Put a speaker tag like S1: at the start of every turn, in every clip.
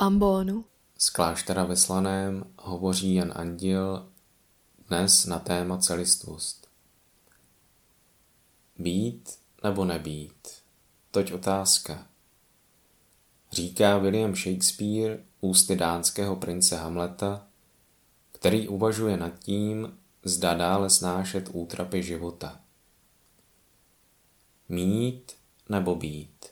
S1: ambonu.
S2: Z kláštera ve Slaném hovoří Jan Andil dnes na téma celistvost. Být nebo nebýt? Toť otázka. Říká William Shakespeare ústy dánského prince Hamleta, který uvažuje nad tím, zda dále snášet útrapy života. Mít nebo být?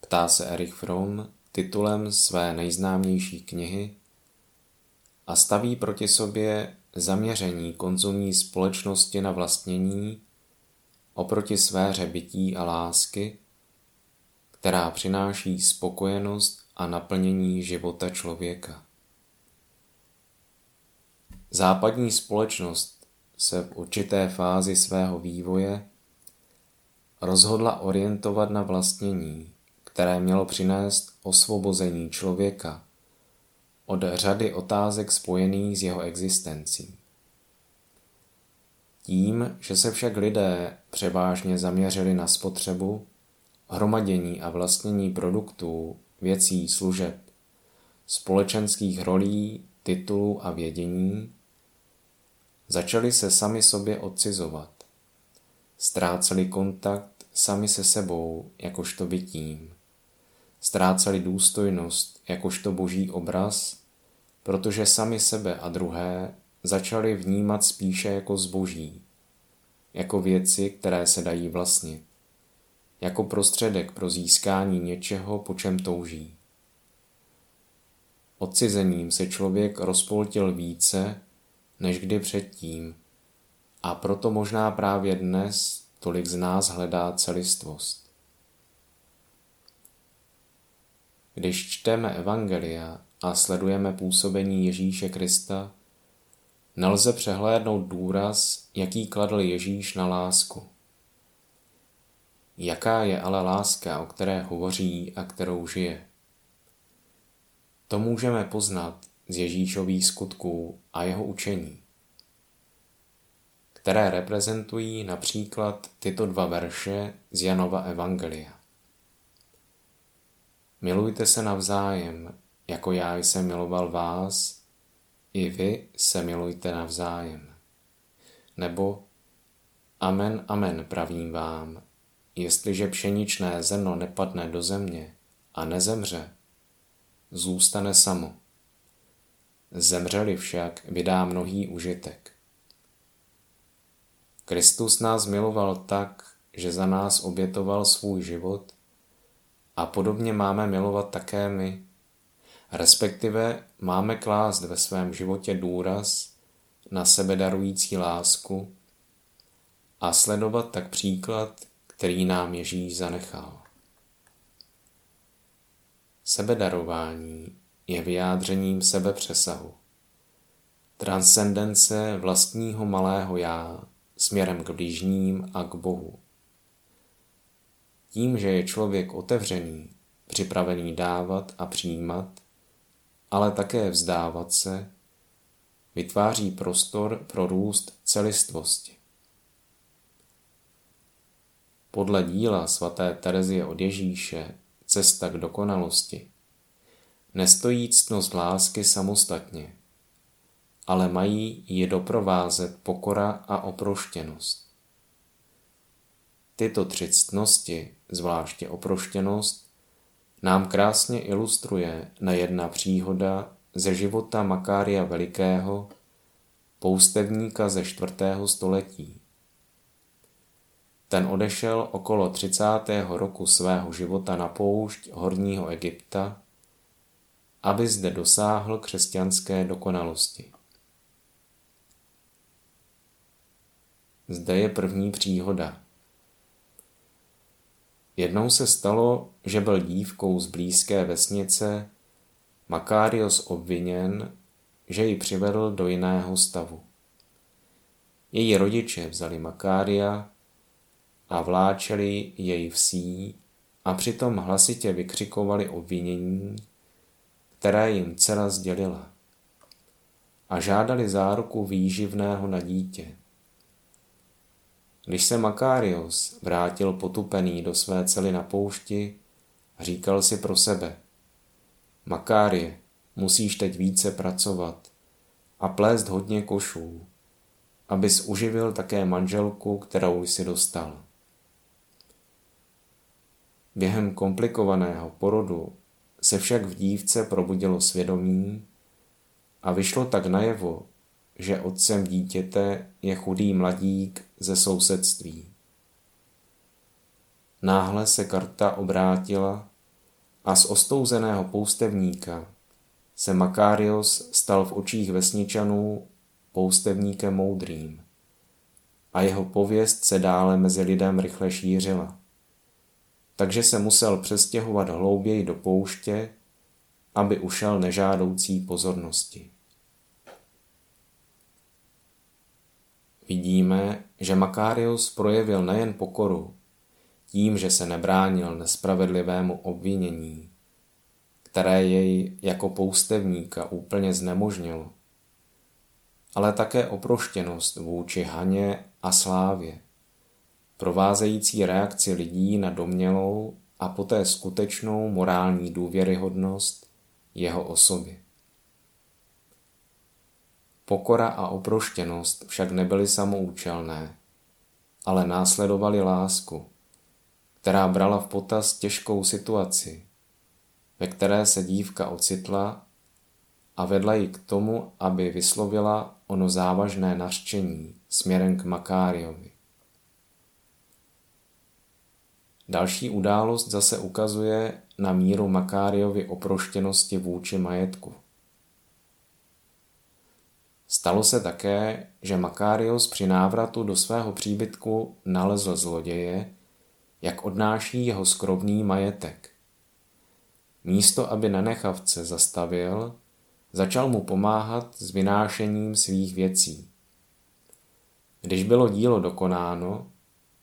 S2: Ptá se Erich Fromm titulem své nejznámější knihy a staví proti sobě zaměření konzumní společnosti na vlastnění oproti sféře bytí a lásky, která přináší spokojenost a naplnění života člověka. Západní společnost se v určité fázi svého vývoje rozhodla orientovat na vlastnění, které mělo přinést osvobození člověka od řady otázek spojených s jeho existencí. Tím, že se však lidé převážně zaměřili na spotřebu, hromadění a vlastnění produktů, věcí, služeb, společenských rolí, titulů a vědění, začali se sami sobě odcizovat. Ztráceli kontakt sami se sebou, jakožto bytím ztráceli důstojnost jakožto boží obraz, protože sami sebe a druhé začali vnímat spíše jako zboží, jako věci, které se dají vlastnit, jako prostředek pro získání něčeho, po čem touží. Odcizením se člověk rozpoltil více, než kdy předtím, a proto možná právě dnes tolik z nás hledá celistvost. Když čteme Evangelia a sledujeme působení Ježíše Krista, nelze přehlédnout důraz, jaký kladl Ježíš na lásku. Jaká je ale láska, o které hovoří a kterou žije? To můžeme poznat z Ježíšových skutků a jeho učení, které reprezentují například tyto dva verše z Janova Evangelia. Milujte se navzájem, jako já jsem miloval vás, i vy se milujte navzájem. Nebo Amen, amen, pravím vám, jestliže pšeničné zrno nepadne do země a nezemře, zůstane samo. Zemřeli však vydá mnohý užitek. Kristus nás miloval tak, že za nás obětoval svůj život a podobně máme milovat také my. Respektive máme klást ve svém životě důraz na sebe darující lásku a sledovat tak příklad, který nám Ježíš zanechal. Sebedarování je vyjádřením sebepřesahu, transcendence vlastního malého já směrem k blížním a k Bohu. Tím, že je člověk otevřený, připravený dávat a přijímat, ale také vzdávat se, vytváří prostor pro růst celistvosti. Podle díla svaté Terezie od Ježíše Cesta k dokonalosti nestojí ctnost lásky samostatně, ale mají ji doprovázet pokora a oproštěnost. Tyto tři ctnosti zvláště oproštěnost, nám krásně ilustruje na jedna příhoda ze života Makária Velikého, poustevníka ze čtvrtého století. Ten odešel okolo 30. roku svého života na poušť horního Egypta, aby zde dosáhl křesťanské dokonalosti. Zde je první příhoda – Jednou se stalo, že byl dívkou z blízké vesnice Makários obviněn, že ji přivedl do jiného stavu. Její rodiče vzali Makária a vláčeli jej vsí a přitom hlasitě vykřikovali obvinění, které jim dcera sdělila a žádali záruku výživného na dítě. Když se Makários vrátil potupený do své cely na poušti, říkal si pro sebe, Makárie, musíš teď více pracovat a plést hodně košů, abys uživil také manželku, kterou jsi dostal. Během komplikovaného porodu se však v dívce probudilo svědomí a vyšlo tak najevo, že otcem dítěte je chudý mladík ze sousedství. Náhle se karta obrátila a z ostouzeného poustevníka se Makários stal v očích vesničanů poustevníkem moudrým a jeho pověst se dále mezi lidem rychle šířila. Takže se musel přestěhovat hlouběji do pouště, aby ušel nežádoucí pozornosti. Vidíme, že Makários projevil nejen pokoru, tím, že se nebránil nespravedlivému obvinění, které jej jako poustevníka úplně znemožnilo, ale také oproštěnost vůči Haně a Slávě, provázející reakci lidí na domělou a poté skutečnou morální důvěryhodnost jeho osoby. Pokora a oproštěnost však nebyly samoučelné, ale následovaly lásku, která brala v potaz těžkou situaci, ve které se dívka ocitla a vedla ji k tomu, aby vyslovila ono závažné nařčení směrem k Makáriovi. Další událost zase ukazuje na míru Makáriovi oproštěnosti vůči majetku. Stalo se také, že Makários při návratu do svého příbytku nalezl zloděje, jak odnáší jeho skromný majetek. Místo, aby na nechavce zastavil, začal mu pomáhat s vynášením svých věcí. Když bylo dílo dokonáno,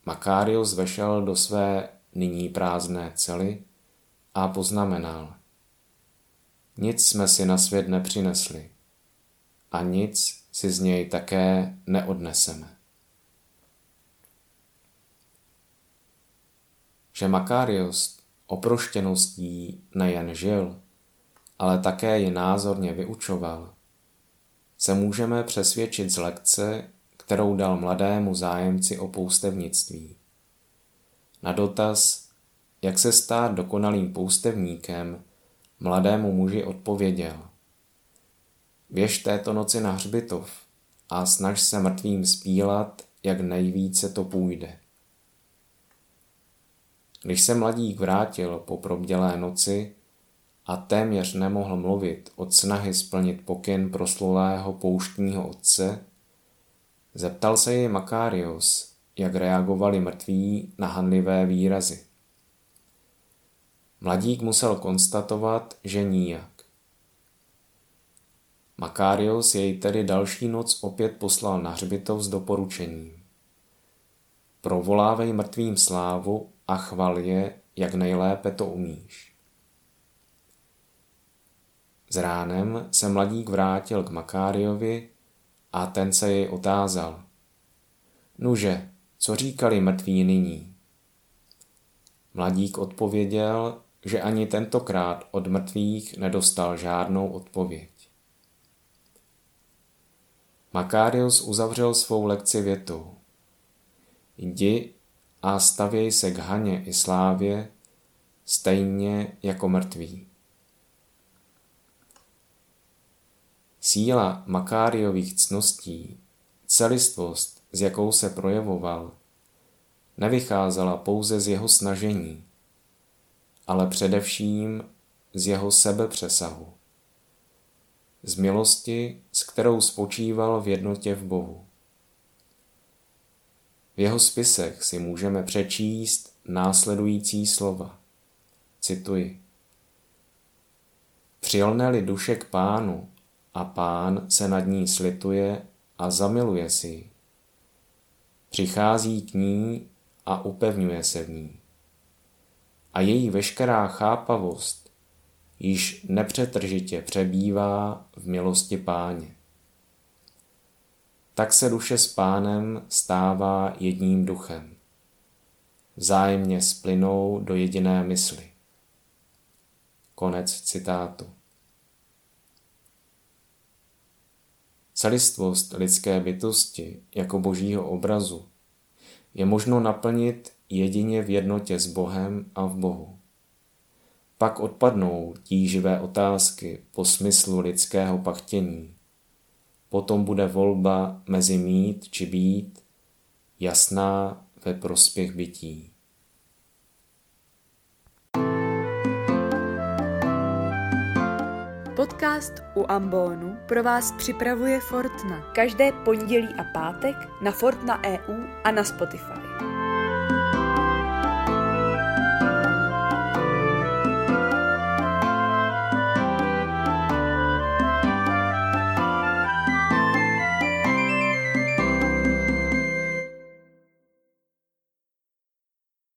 S2: Makários vešel do své nyní prázdné cely a poznamenal. Nic jsme si na svět nepřinesli a nic si z něj také neodneseme. Že Makários oproštěností nejen žil, ale také ji názorně vyučoval, se můžeme přesvědčit z lekce, kterou dal mladému zájemci o poustevnictví. Na dotaz, jak se stát dokonalým poustevníkem, mladému muži odpověděl. Běž této noci na hřbitov a snaž se mrtvým spílat, jak nejvíce to půjde. Když se mladík vrátil po probdělé noci a téměř nemohl mluvit od snahy splnit pokyn proslulého pouštního otce, zeptal se jej Makários, jak reagovali mrtví na hanlivé výrazy. Mladík musel konstatovat, že nijak. Makários jej tedy další noc opět poslal na hřbitov s doporučením. Provolávej mrtvým slávu a chval je, jak nejlépe to umíš. Z ránem se mladík vrátil k Makáriovi a ten se jej otázal. Nuže, co říkali mrtví nyní? Mladík odpověděl, že ani tentokrát od mrtvých nedostal žádnou odpověď. Makários uzavřel svou lekci větou. Jdi a stavěj se k Haně i Slávě stejně jako mrtví. Síla Makáriových cností, celistvost, s jakou se projevoval, nevycházela pouze z jeho snažení, ale především z jeho sebepřesahu. Z milosti, s kterou spočíval v jednotě v Bohu. V jeho spisech si můžeme přečíst následující slova. Cituji. Přilne-li duše k pánu a pán se nad ní slituje a zamiluje si ji. Přichází k ní a upevňuje se v ní. A její veškerá chápavost již nepřetržitě přebývá v milosti páně tak se duše s pánem stává jedním duchem. Vzájemně splynou do jediné mysli. Konec citátu. Celistvost lidské bytosti jako božího obrazu je možno naplnit jedině v jednotě s Bohem a v Bohu. Pak odpadnou tíživé otázky po smyslu lidského pachtění. Potom bude volba mezi mít či být jasná ve prospěch bytí.
S1: Podcast u Ambonu pro vás připravuje Fortna. Každé pondělí a pátek na Fortna EU a na Spotify.